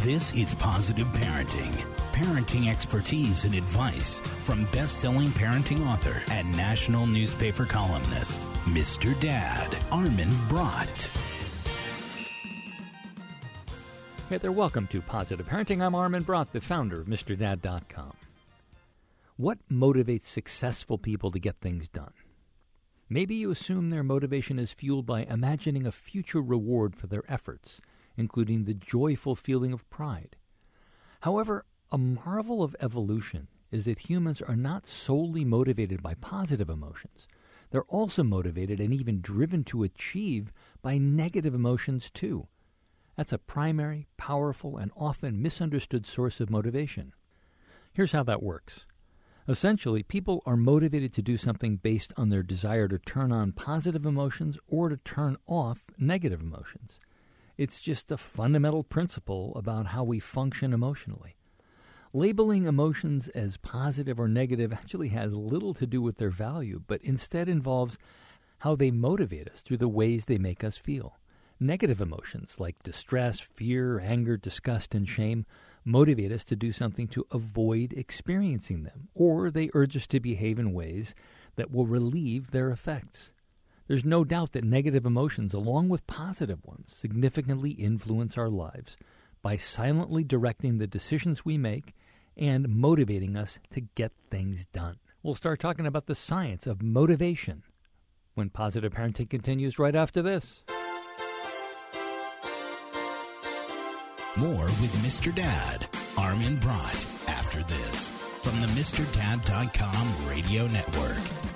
This is Positive Parenting. Parenting expertise and advice from best selling parenting author and national newspaper columnist, Mr. Dad, Armin Brott. Hey there, welcome to Positive Parenting. I'm Armin Brott, the founder of MrDad.com. What motivates successful people to get things done? Maybe you assume their motivation is fueled by imagining a future reward for their efforts, including the joyful feeling of pride. However, a marvel of evolution is that humans are not solely motivated by positive emotions. They're also motivated and even driven to achieve by negative emotions, too. That's a primary, powerful, and often misunderstood source of motivation. Here's how that works. Essentially, people are motivated to do something based on their desire to turn on positive emotions or to turn off negative emotions. It's just a fundamental principle about how we function emotionally. Labeling emotions as positive or negative actually has little to do with their value, but instead involves how they motivate us through the ways they make us feel. Negative emotions like distress, fear, anger, disgust, and shame motivate us to do something to avoid experiencing them, or they urge us to behave in ways that will relieve their effects. There's no doubt that negative emotions, along with positive ones, significantly influence our lives by silently directing the decisions we make and motivating us to get things done. We'll start talking about the science of motivation when Positive Parenting continues right after this. More with Mr. Dad, Armin Brott, after this from the MrDad.com radio network.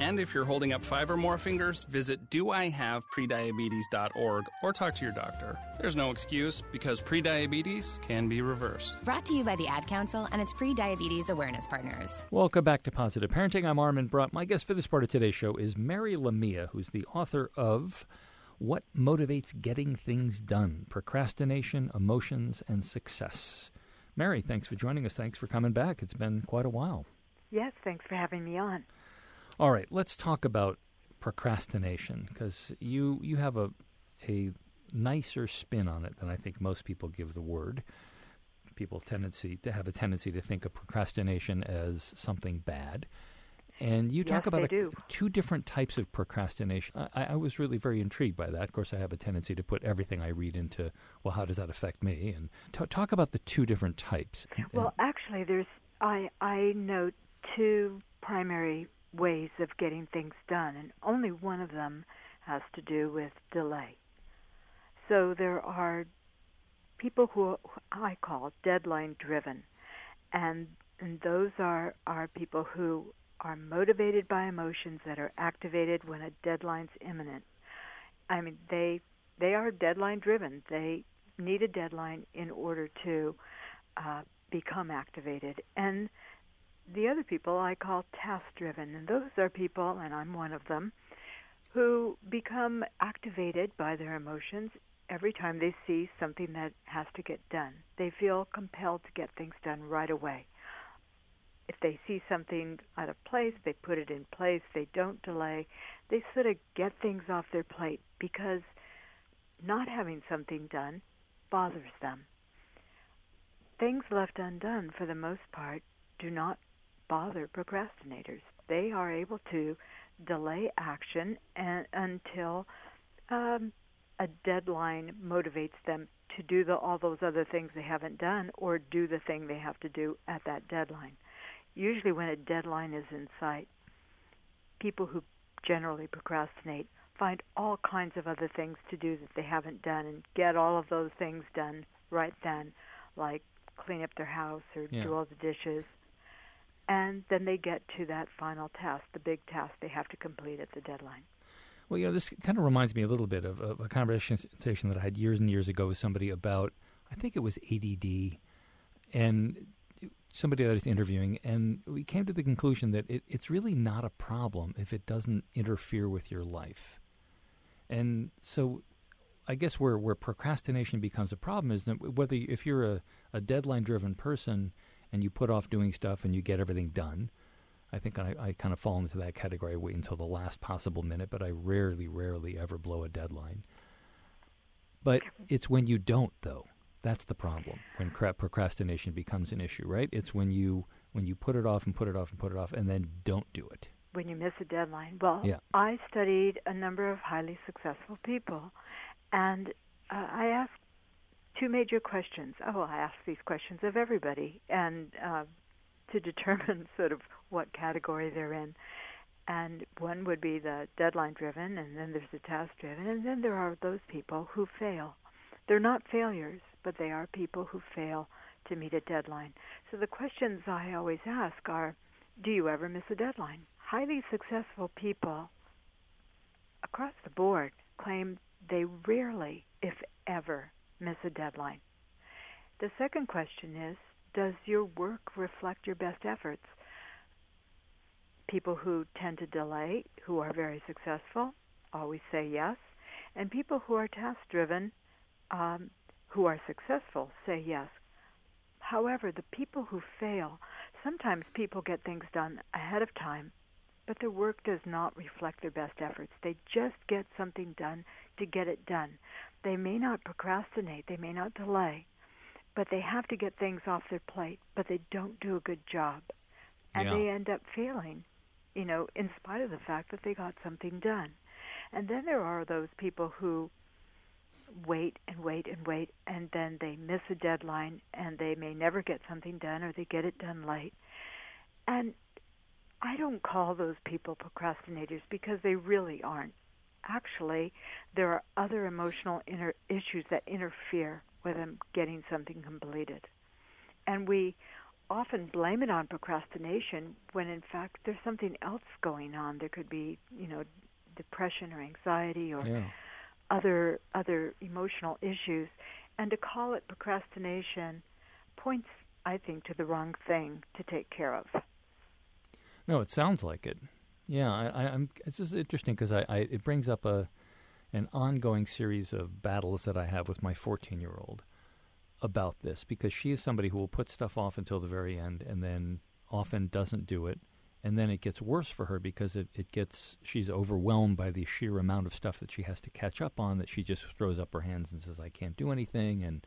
And if you're holding up five or more fingers, visit doihaveprediabetes.org or talk to your doctor. There's no excuse because prediabetes can be reversed. Brought to you by the Ad Council and its pre-diabetes awareness partners. Welcome back to Positive Parenting. I'm Armin Brott. My guest for this part of today's show is Mary Lamia, who's the author of What Motivates Getting Things Done Procrastination, Emotions, and Success. Mary, thanks for joining us. Thanks for coming back. It's been quite a while. Yes, thanks for having me on. All right, let's talk about procrastination because you you have a a nicer spin on it than I think most people give the word. People tendency to have a tendency to think of procrastination as something bad. And you talk Yes, about a- two different types of procrastination. I, I was really very intrigued by that. Of course, I have a tendency to put everything I read into, well, how does that affect me? And t- talk about the two different types. Well, actually, there's I I note two primary ways of getting things done, and only one of them has to do with delay. So there are people who I call deadline driven, and and those are are people who are motivated by emotions that are activated when a deadline's imminent. I mean, they they are deadline driven. They need a deadline in order to uh, become activated. And the other people I call task driven, and those are people, and I'm one of them, who become activated by their emotions every time they see something that has to get done. They feel compelled to get things done right away. If they see something out of place, they put it in place. They don't delay. They sort of get things off their plate because not having something done bothers them. Things left undone, for the most part, do not bother procrastinators. They are able to delay action and, until um, a deadline motivates them to do the, all those other things they haven't done or do the thing they have to do at that deadline. Usually, when a deadline is in sight, people who generally procrastinate find all kinds of other things to do that they haven't done and get all of those things done right then, like clean up their house or Yeah. do all the dishes. And then they get to that final task, the big task they have to complete at the deadline. Well, you know, this kind of reminds me a little bit of, of a conversation that I had years and years ago with somebody about, I think it was ADD, and somebody that I was interviewing, and we came to the conclusion that it, it's really not a problem if it doesn't interfere with your life. And so I guess where, where procrastination becomes a problem is that whether if you're a, a deadline driven person and you put off doing stuff and you get everything done, I think I, I kind of fall into that category. I wait until the last possible minute, but I rarely, rarely ever blow a deadline. But it's when you don't, though. That's the problem. When cra- procrastination becomes an issue, right? It's when you when you put it off and put it off and put it off, and then don't do it. when you miss a deadline. Well, Yeah. I studied a number of highly successful people, and uh, I asked two major questions. Oh, I ask these questions of everybody, and uh, to determine sort of what category they're in. And one would be the deadline driven, and then there's the task driven, and then there are those people who fail. They're not failures, but they are people who fail to meet a deadline. So the questions I always ask are Do you ever miss a deadline? Highly successful people across the board claim they rarely, if ever, miss a deadline. The second question is Does your work reflect your best efforts? People who tend to delay, who are very successful, always say yes. And people who are task driven, um, who are successful, say yes. However, the people who fail, sometimes people get things done ahead of time, but their work does not reflect their best efforts. They just get something done to get it done. They may not procrastinate, they may not delay, but they have to get things off their plate, but they don't do a good job. And Yeah. they end up failing, you know, in spite of the fact that they got something done. And then there are those people who wait and wait and wait and then they miss a deadline and they may never get something done or they get it done late. And I don't call those people procrastinators because they really aren't. Actually, there are other emotional inter- issues that interfere with them getting something completed. And we often blame it on procrastination when in fact there's something else going on. There could be, you know, depression or anxiety or Yeah. other other emotional issues and to call it procrastination points I think to the wrong thing to take care of. No, it sounds like it. Yeah, I, I'm. This is interesting because I, I, it brings up a, an ongoing series of battles that I have with my 14 year old about this because she is somebody who will put stuff off until the very end and then often doesn't do it, and then it gets worse for her because it, it gets she's overwhelmed by the sheer amount of stuff that she has to catch up on that she just throws up her hands and says I can't do anything and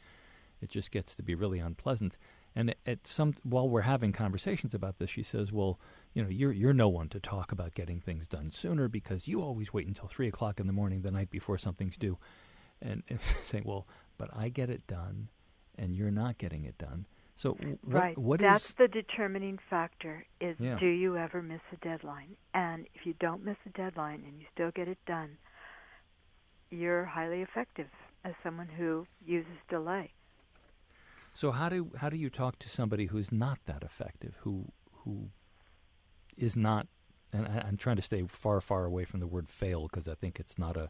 it just gets to be really unpleasant. And at some while we're having conversations about this, she says, "Well, you know, you're you're no one to talk about getting things done sooner because you always wait until three o'clock in the morning the night before something's due." And, and saying, "Well, but I get it done, and you're not getting it done." So what, right. what That's is- the determining factor is Yeah. do you ever miss a deadline? And if you don't miss a deadline and you still get it done, you're highly effective as someone who uses delay. So how do how do you talk to somebody who's not that effective, who who is not? And I, I'm trying to stay far far away from the word fail because I think it's not a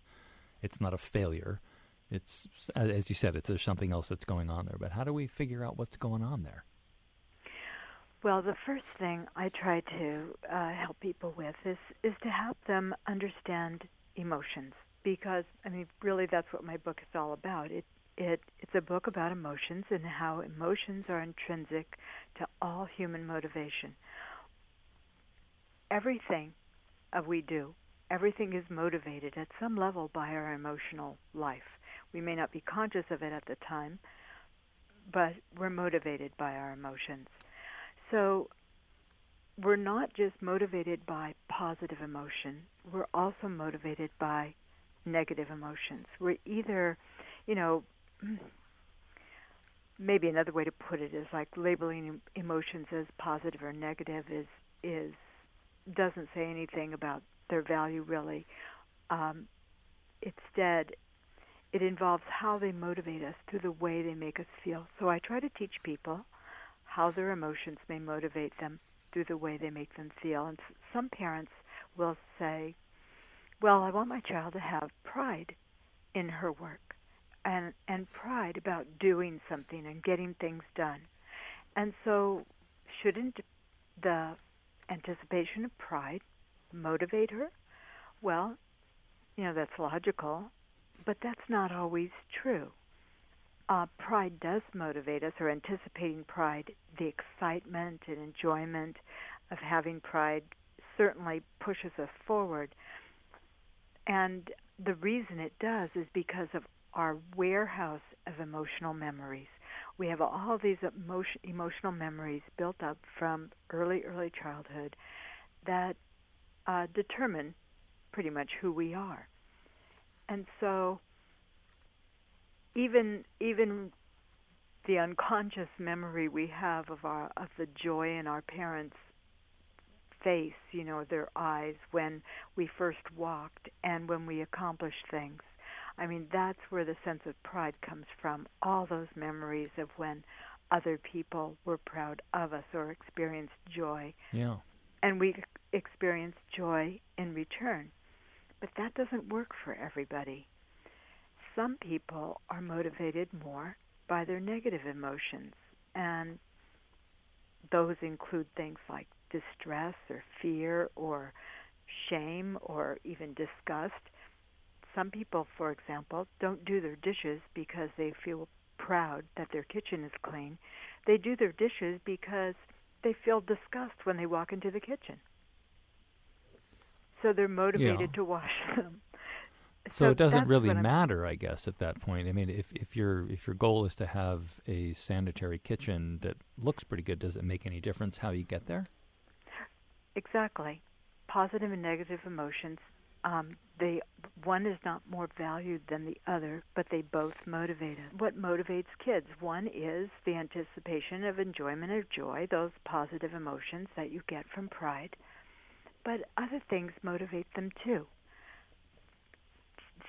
it's not a failure. It's as you said, it's there's something else that's going on there. But how do we figure out what's going on there? Well, the first thing I try to uh, help people with is is to help them understand emotions because I mean really that's what my book is all about. It it it's a book about emotions and how emotions are intrinsic to all human motivation. Everything uh, we do, everything is motivated at some level by our emotional life. We may not be conscious of it at the time, but we're motivated by our emotions. So we're not just motivated by positive emotion, we're also motivated by negative emotions. We're either, you know, maybe another way to put it is like labeling emotions as positive or negative is is doesn't say anything about their value really. Um, instead, it involves how they motivate us through the way they make us feel. So I try to teach people how their emotions may motivate them through the way they make them feel. And some parents will say, "Well, I want my child to have pride in her work and and pride about doing something and getting things done." And so shouldn't the anticipation of pride motivate her? Well, you know, that's logical, but that's not always true. Uh, pride does motivate us, or anticipating pride, the excitement and enjoyment of having pride certainly pushes us forward. And the reason it does is because of our warehouse of emotional memories. We have all these emotion, emotional memories built up from early, early childhood that uh, determine pretty much who we are. And so, even even the unconscious memory we have of our of the joy in our parents' face, you know, their eyes when we first walked and when we accomplished things. I mean, that's where the sense of pride comes from. All those memories of when other people were proud of us or experienced joy. Yeah. And we experienced joy in return. But that doesn't work for everybody. Some people are motivated more by their negative emotions, and those include things like distress or fear or shame or even disgust. Some people, for example, don't do their dishes because they feel proud that their kitchen is clean. They do their dishes because they feel disgust when they walk into the kitchen. So they're motivated Yeah. to wash them. So, it doesn't really matter, I guess, at that point. I mean, if if your if your goal is to have a sanitary kitchen that looks pretty good, does it make any difference how you get there? Exactly. Positive and negative emotions. Um, they one is not more valued than the other, but they both motivate us. What motivates kids? One is the anticipation of enjoyment of joy, those positive emotions that you get from pride. But other things motivate them too.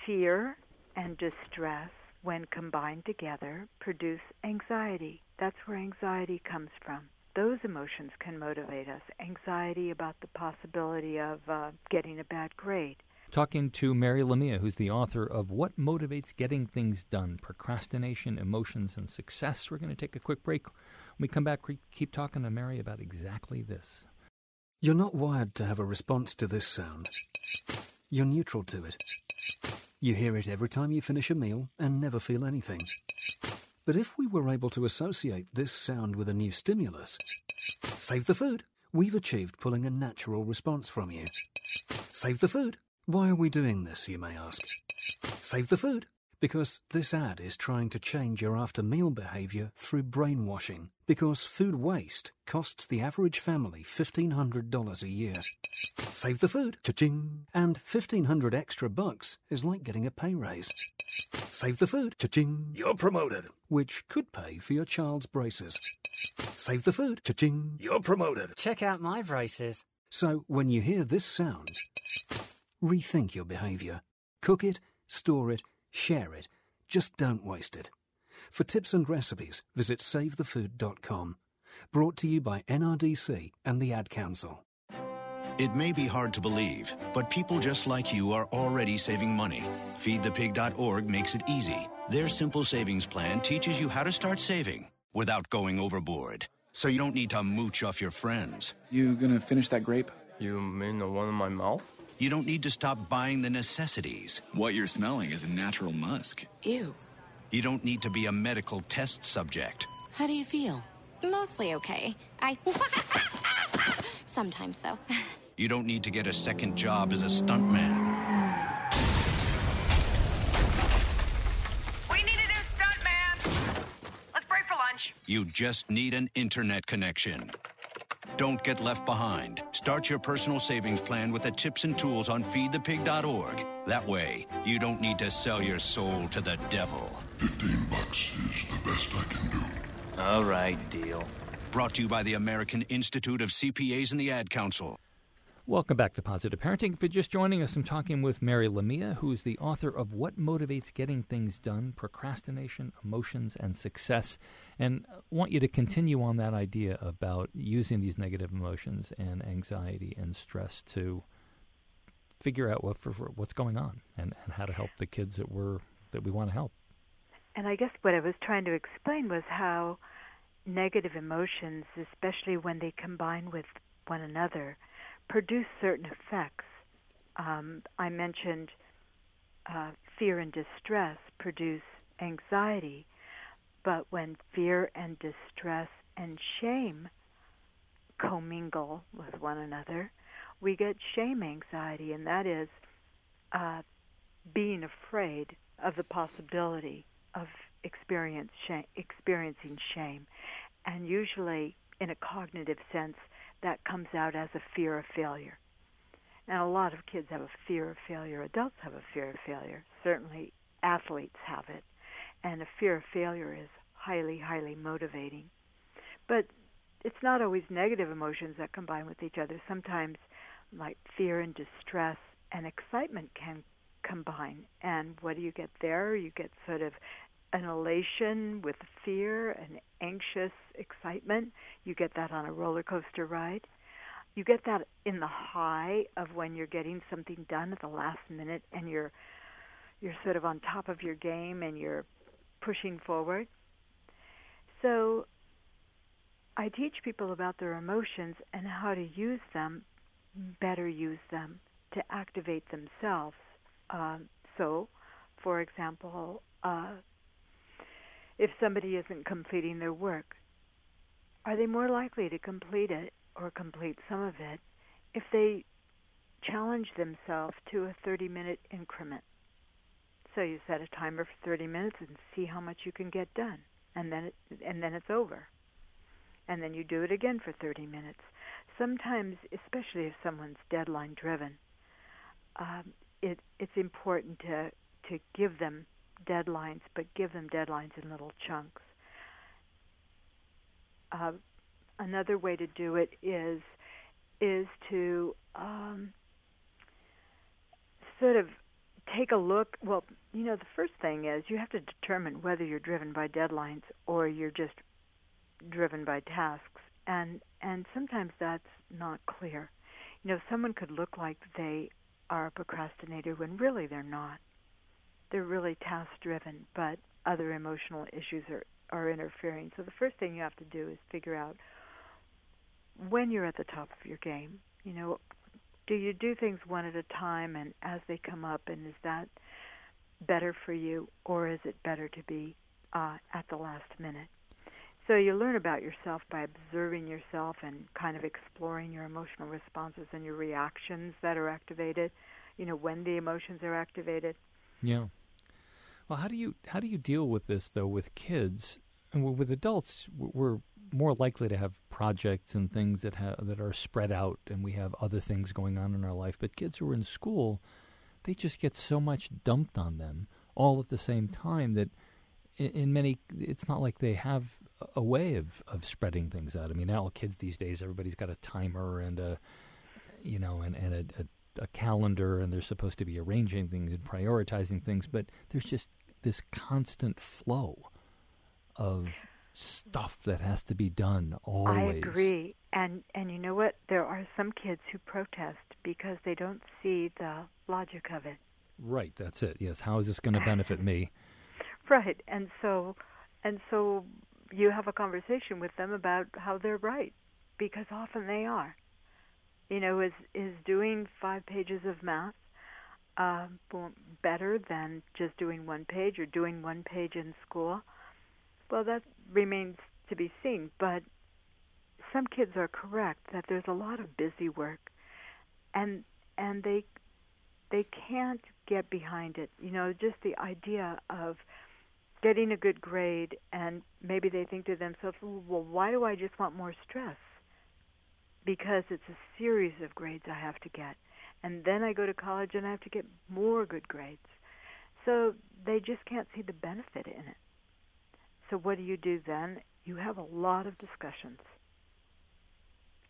Fear and distress, when combined together, produce anxiety. That's where anxiety comes from those emotions can motivate us. Anxiety about the possibility of uh, getting a bad grade. Talking to Mary Lamia, who's the author of What Motivates Getting Things Done Procrastination, Emotions, and Success. We're going to take a quick break. When we come back, we keep talking to Mary about exactly this. You're not wired to have a response to this sound. You're neutral to it. You hear it every time you finish a meal and never feel anything. But if we were able to associate this sound with a new stimulus, save the food, we've achieved pulling a natural response from you. Save the food. Why are we doing this, you may ask? Save the food. Because this ad is trying to change your after meal behavior through brainwashing. Because food waste costs the average family $1,500 a year. Save the food. Cha-ching. And 1500 extra bucks is like getting a pay raise. Save the food. Cha-ching. You're promoted. Which could pay for your child's braces. Save the food. Cha-ching. You're promoted. Check out my braces. So when you hear this sound, rethink your behavior. Cook it, store it, share it. Just don't waste it. For tips and recipes, visit savethefood.com. Brought to you by NRDC and the Ad Council. It may be hard to believe, but people just like you are already saving money. FeedThePig.org makes it easy. Their simple savings plan teaches you how to start saving without going overboard. So you don't need to mooch off your friends. You gonna finish that grape? You mean the one in my mouth? You don't need to stop buying the necessities. What you're smelling is a natural musk. Ew. You don't need to be a medical test subject. How do you feel? Mostly okay. I. Sometimes, though. You don't need to get a second job as a stuntman. We need a new stuntman. Let's break for lunch. You just need an internet connection. Don't get left behind. Start your personal savings plan with the tips and tools on feedthepig.org. That way, you don't need to sell your soul to the devil. 15 bucks is the best I can do. All right, deal. Brought to you by the American Institute of CPAs and the Ad Council. Welcome back to Positive Parenting. If you're just joining us, I'm talking with Mary Lamia, who's the author of What Motivates Getting Things Done Procrastination, Emotions, and Success. And I want you to continue on that idea about using these negative emotions and anxiety and stress to figure out what for, for what's going on and, and how to help the kids that we're that we want to help. And I guess what I was trying to explain was how negative emotions, especially when they combine with one another, produce certain effects. Um, I mentioned uh, fear and distress produce anxiety, but when fear and distress and shame commingle with one another, we get shame anxiety, and that is uh, being afraid of the possibility of experience shame, experiencing shame. And usually, in a cognitive sense, that comes out as a fear of failure. And a lot of kids have a fear of failure. Adults have a fear of failure. Certainly, athletes have it. And a fear of failure is highly, highly motivating. But it's not always negative emotions that combine with each other. Sometimes, like fear and distress and excitement can combine. And what do you get there? You get sort of an elation with fear and anxious excitement. You get that on a roller coaster ride. You get that in the high of when you're getting something done at the last minute and you're you're sort of on top of your game and you're pushing forward. So I teach people about their emotions and how to use them, better use them to activate themselves. Um, so, for example, uh, if somebody isn't completing their work? Are they more likely to complete it or complete some of it if they challenge themselves to a 30 minute increment? So you set a timer for 30 minutes and see how much you can get done, and then it, and then it's over. And then you do it again for 30 minutes. Sometimes, especially if someone's deadline driven, um, it, it's important to to give them deadlines, but give them deadlines in little chunks. Uh, another way to do it is is to um, sort of take a look. Well, you know, the first thing is you have to determine whether you're driven by deadlines or you're just driven by tasks, and and sometimes that's not clear. You know, someone could look like they are a procrastinator when really they're not they're really task driven, but other emotional issues are, are interfering. So the first thing you have to do is figure out when you're at the top of your game, you know, do you do things one at a time and as they come up and is that better for you or is it better to be uh, at the last minute? So you learn about yourself by observing yourself and kind of exploring your emotional responses and your reactions that are activated, you know, when the emotions are activated. Yeah. Well, how do you how do you deal with this though with kids and with adults? We're more likely to have projects and things that have that are spread out, and we have other things going on in our life. But kids who are in school, they just get so much dumped on them all at the same time that in, in many it's not like they have a way of of spreading things out. I mean, all kids these days, everybody's got a timer and a you know and and a, a a calendar and they're supposed to be arranging things and prioritizing things, but there's just this constant flow of stuff that has to be done always. I agree. And and you know what? There are some kids who protest because they don't see the logic of it. Right, that's it. Yes, how is this going to benefit me? right. And so and so you have a conversation with them about how they're right because often they are. You know, is is doing 5 pages of math uh, better than just doing one page or doing one page in school? Well, that remains to be seen. But some kids are correct that there's a lot of busy work, and and they they can't get behind it. You know, just the idea of getting a good grade, and maybe they think to themselves, well, why do I just want more stress? Because it's a series of grades I have to get and then I go to college and I have to get more good grades. So they just can't see the benefit in it. So what do you do then? You have a lot of discussions.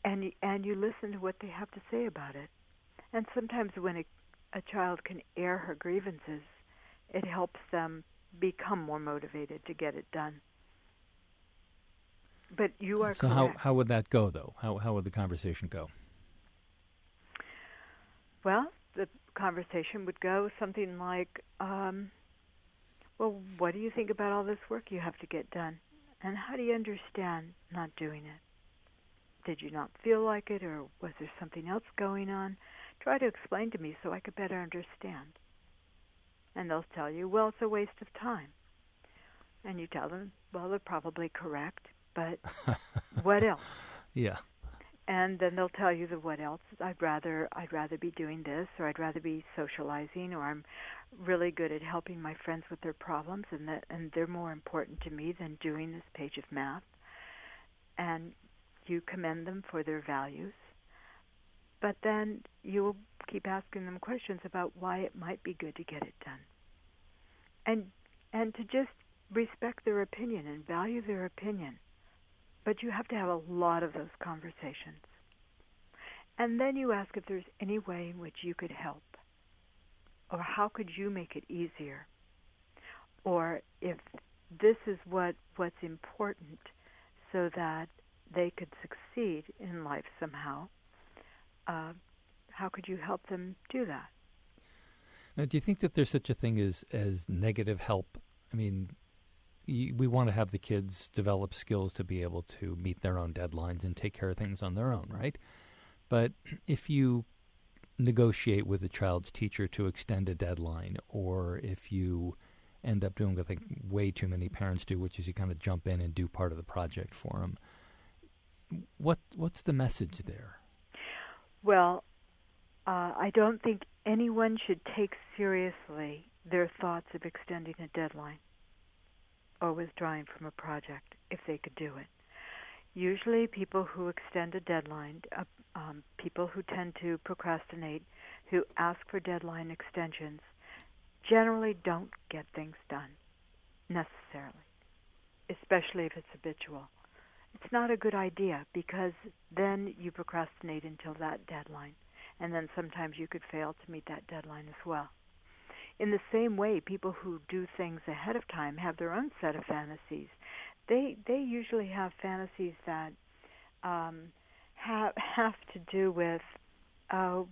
and and you listen to what they have to say about it. And sometimes when a, a child can air her grievances, it helps them become more motivated to get it done. But you are so correct. how how would that go though? How how would the conversation go? Well, the conversation would go something like, um, "Well, what do you think about all this work you have to get done, and how do you understand not doing it? Did you not feel like it, or was there something else going on? Try to explain to me so I could better understand." And they'll tell you, "Well, it's a waste of time." And you tell them, "Well, they're probably correct, but what else?" Yeah. and then they'll tell you the what else. I'd rather i'd rather be doing this or i'd rather be socializing or i'm really good at helping my friends with their problems and that and they're more important to me than doing this page of math. And you commend them for their values. But then you will keep asking them questions about why it might be good to get it done. And and to just respect their opinion and value their opinion but you have to have a lot of those conversations. And then you ask if there's any way in which you could help, or how could you make it easier, or if this is what what's important, so that they could succeed in life somehow. Uh, how could you help them do that? Now, do you think that there's such a thing as as negative help? I mean, we want to have the kids develop skills to be able to meet their own deadlines and take care of things on their own, right? But if you negotiate with the child's teacher to extend a deadline, or if you end up doing what I think way too many parents do, which is you kind of jump in and do part of the project for them, what what's the message there? Well, uh, I don't think anyone should take seriously their thoughts of extending a deadline or withdrawing from a project if they could do it. Usually, people who extend a deadline, uh, um, people who tend to procrastinate, who ask for deadline extensions, generally don't get things done necessarily, especially if it's habitual. It's not a good idea because then you procrastinate until that deadline, and then sometimes you could fail to meet that deadline as well. In the same way, people who do things ahead of time have their own set of fantasies. They they usually have fantasies that um, have have to do with uh,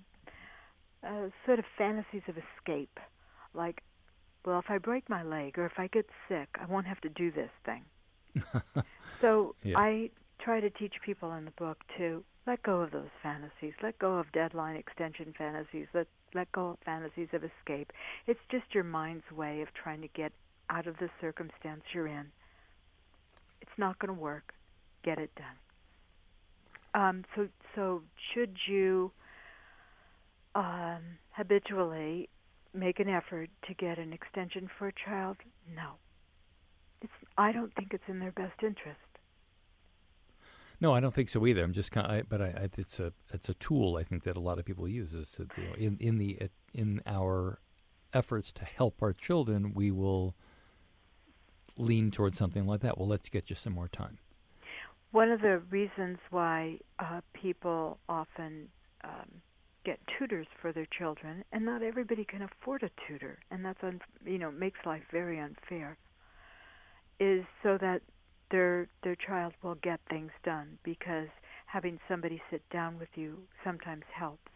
uh, sort of fantasies of escape, like, well, if I break my leg or if I get sick, I won't have to do this thing. so Yeah. I try to teach people in the book to let go of those fantasies, let go of deadline extension fantasies, let let go of fantasies of escape. It's just your mind's way of trying to get out of the circumstance you're in. It's not going to work. Get it done. Um, so, so should you um, habitually make an effort to get an extension for a child? No. It's. I don't think it's in their best interest. No, I don't think so either. I'm just kind of, but I, I, it's a it's a tool I think that a lot of people use is to you know, in in the in our efforts to help our children, we will lean towards something like that. Well, let's get you some more time. One of the reasons why uh, people often um, get tutors for their children, and not everybody can afford a tutor, and that's un- you know makes life very unfair, is so that their their child will get things done because having somebody sit down with you sometimes helps.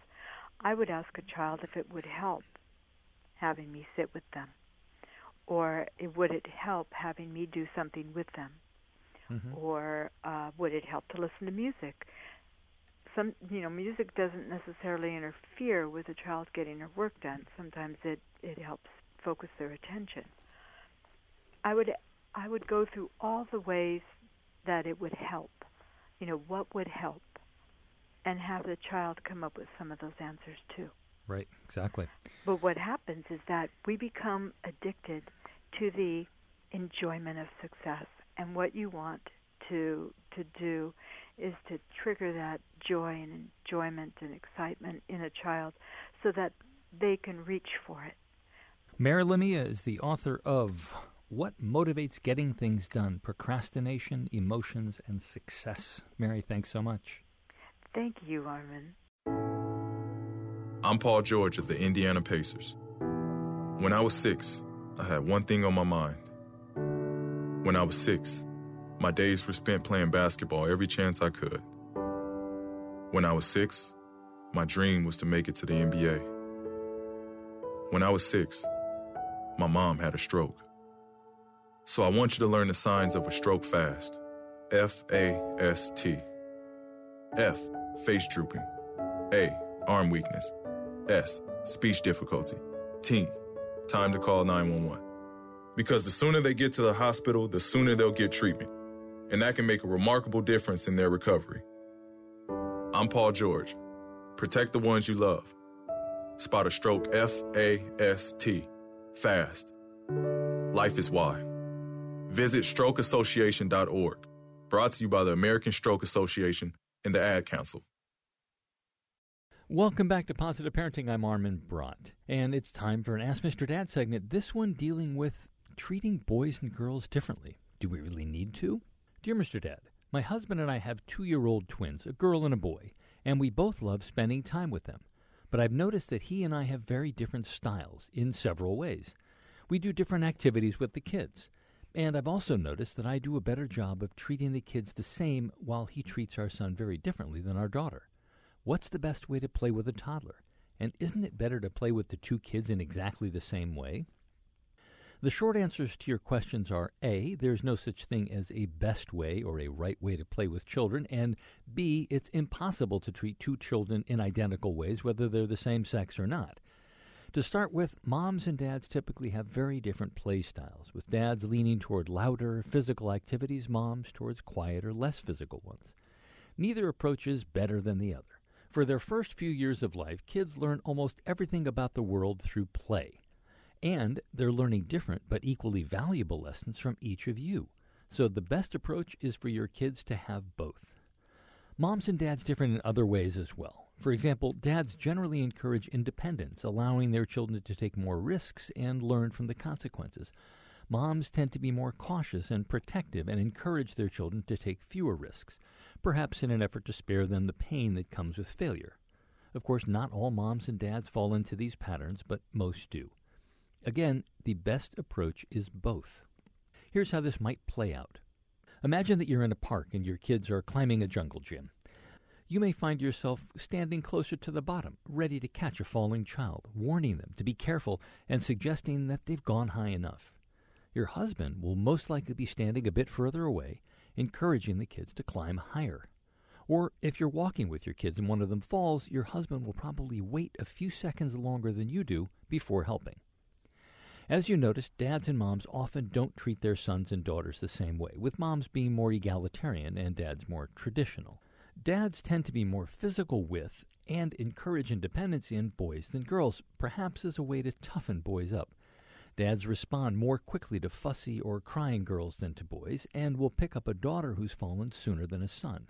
I would ask a child if it would help having me sit with them, or would it help having me do something with them or uh, would it help to listen to music? Some, you know, music doesn't necessarily interfere with a child getting her work done. Sometimes it it helps focus their attention. I would I would go through all the ways that it would help. You know, what would help, and have the child come up with some of those answers too. Right, exactly. But what happens is that we become addicted to the enjoyment of success. And what you want to to do is to trigger that joy and enjoyment and excitement in a child so that they can reach for it. Mary Lamia is the author of What Motivates Getting Things Done Procrastination, Emotions, and Success. Mary, thanks so much. Thank you, Armin. I'm Paul George of the Indiana Pacers. When I was six, I had one thing on my mind. When I was six, my days were spent playing basketball every chance I could. When I was six, my dream was to make it to the NBA. When I was six, my mom had a stroke. So I want you to learn the signs of a stroke fast. F A S T. F, face drooping. A, arm weakness. S, speech difficulty. T, time to call 911. Because the sooner they get to the hospital, the sooner they'll get treatment. And that can make a remarkable difference in their recovery. I'm Paul George. Protect the ones you love. Spot a stroke F A S T. Fast. Life is why. Visit strokeassociation.org. Brought to you by the American Stroke Association and the Ad Council. Welcome back to Positive Parenting. I'm Armin Brott. And it's time for an Ask Mr. Dad segment, this one dealing with treating boys and girls differently. Do we really need to? Dear Mr. Dad, my husband and I have two year old twins, a girl and a boy, and we both love spending time with them. But I've noticed that he and I have very different styles in several ways. We do different activities with the kids. And I've also noticed that I do a better job of treating the kids the same while he treats our son very differently than our daughter. What's the best way to play with a toddler? And isn't it better to play with the two kids in exactly the same way? The short answers to your questions are A, there's no such thing as a best way or a right way to play with children, and B, it's impossible to treat two children in identical ways, whether they're the same sex or not. To start with, moms and dads typically have very different play styles, with dads leaning toward louder, physical activities, moms towards quieter, less physical ones. Neither approach is better than the other. For their first few years of life, kids learn almost everything about the world through play. And they're learning different but equally valuable lessons from each of you. So the best approach is for your kids to have both. Moms and dads differ in other ways as well. For example, dads generally encourage independence, allowing their children to take more risks and learn from the consequences. Moms tend to be more cautious and protective and encourage their children to take fewer risks, perhaps in an effort to spare them the pain that comes with failure. Of course, not all moms and dads fall into these patterns, but most do. Again, the best approach is both. Here's how this might play out. Imagine that you're in a park and your kids are climbing a jungle gym you may find yourself standing closer to the bottom, ready to catch a falling child, warning them to be careful and suggesting that they've gone high enough. Your husband will most likely be standing a bit further away, encouraging the kids to climb higher. Or if you're walking with your kids and one of them falls, your husband will probably wait a few seconds longer than you do before helping. As you notice, dads and moms often don't treat their sons and daughters the same way, with moms being more egalitarian and dads more traditional. Dads tend to be more physical with and encourage independence in boys than girls, perhaps as a way to toughen boys up. Dads respond more quickly to fussy or crying girls than to boys, and will pick up a daughter who's fallen sooner than a son.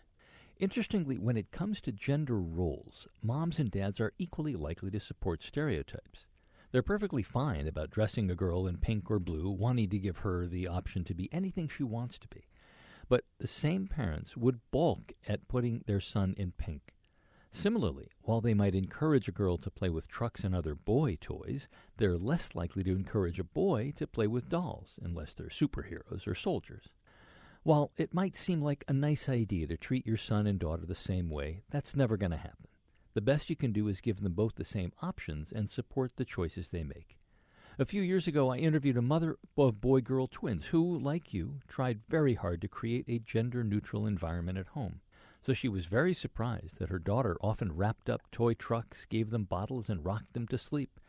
Interestingly, when it comes to gender roles, moms and dads are equally likely to support stereotypes. They're perfectly fine about dressing a girl in pink or blue, wanting to give her the option to be anything she wants to be. But the same parents would balk at putting their son in pink. Similarly, while they might encourage a girl to play with trucks and other boy toys, they're less likely to encourage a boy to play with dolls, unless they're superheroes or soldiers. While it might seem like a nice idea to treat your son and daughter the same way, that's never going to happen. The best you can do is give them both the same options and support the choices they make. A few years ago, I interviewed a mother of boy girl twins who, like you, tried very hard to create a gender neutral environment at home. So she was very surprised that her daughter often wrapped up toy trucks, gave them bottles, and rocked them to sleep.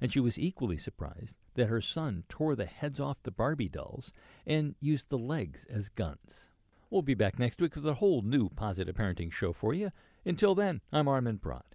And she was equally surprised that her son tore the heads off the Barbie dolls and used the legs as guns. We'll be back next week with a whole new positive parenting show for you. Until then, I'm Armin Brott.